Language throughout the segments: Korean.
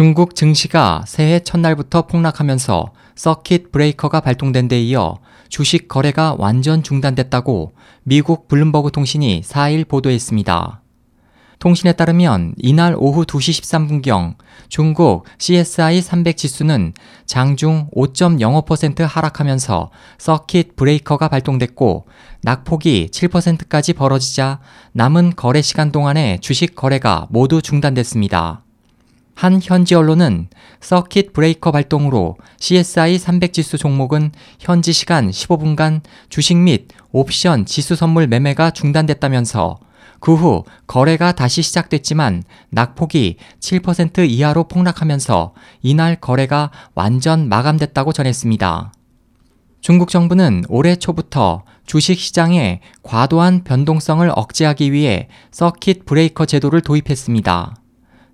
중국 증시가 새해 첫날부터 폭락하면서 서킷 브레이커가 발동된 데 이어 주식 거래가 완전 중단됐다고 미국 블룸버그 통신이 4일 보도했습니다. 통신에 따르면 이날 오후 2시 13분경 중국 CSI 300 지수는 장중 5.05% 하락하면서 서킷 브레이커가 발동됐고 낙폭이 7%까지 벌어지자 남은 거래 시간 동안에 주식 거래가 모두 중단됐습니다. 한 현지 언론은 서킷 브레이커 발동으로 CSI 300 지수 종목은 현지 시간 15분간 주식 및 옵션 지수 선물 매매가 중단됐다면서 그 후 거래가 다시 시작됐지만 낙폭이 7% 이하로 폭락하면서 이날 거래가 완전 마감됐다고 전했습니다. 중국 정부는 올해 초부터 주식 시장에 과도한 변동성을 억제하기 위해 서킷 브레이커 제도를 도입했습니다.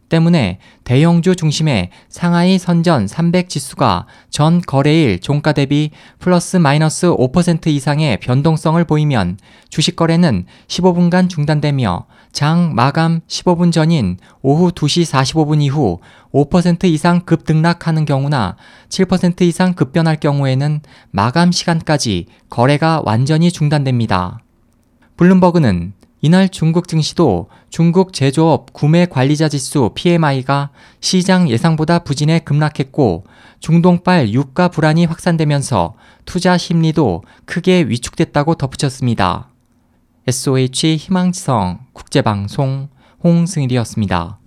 때문에 대형주 중심의 상하이 선전 300 지수가 전 거래일 종가 대비 플러스 마이너스 5% 이상의 변동성을 보이면 주식 거래는 15분간 중단되며 장 마감 15분 전인 오후 2시 45분 이후 5% 이상 급등락하는 경우나 7% 이상 급변할 경우에는 마감 시간까지 거래가 완전히 중단됩니다. 블룸버그는 이날 중국 증시도 중국 제조업 구매 관리자 지수 PMI가 시장 예상보다 부진해 급락했고 중동발 유가 불안이 확산되면서 투자 심리도 크게 위축됐다고 덧붙였습니다. SOH 희망지성 국제방송 홍승일이었습니다.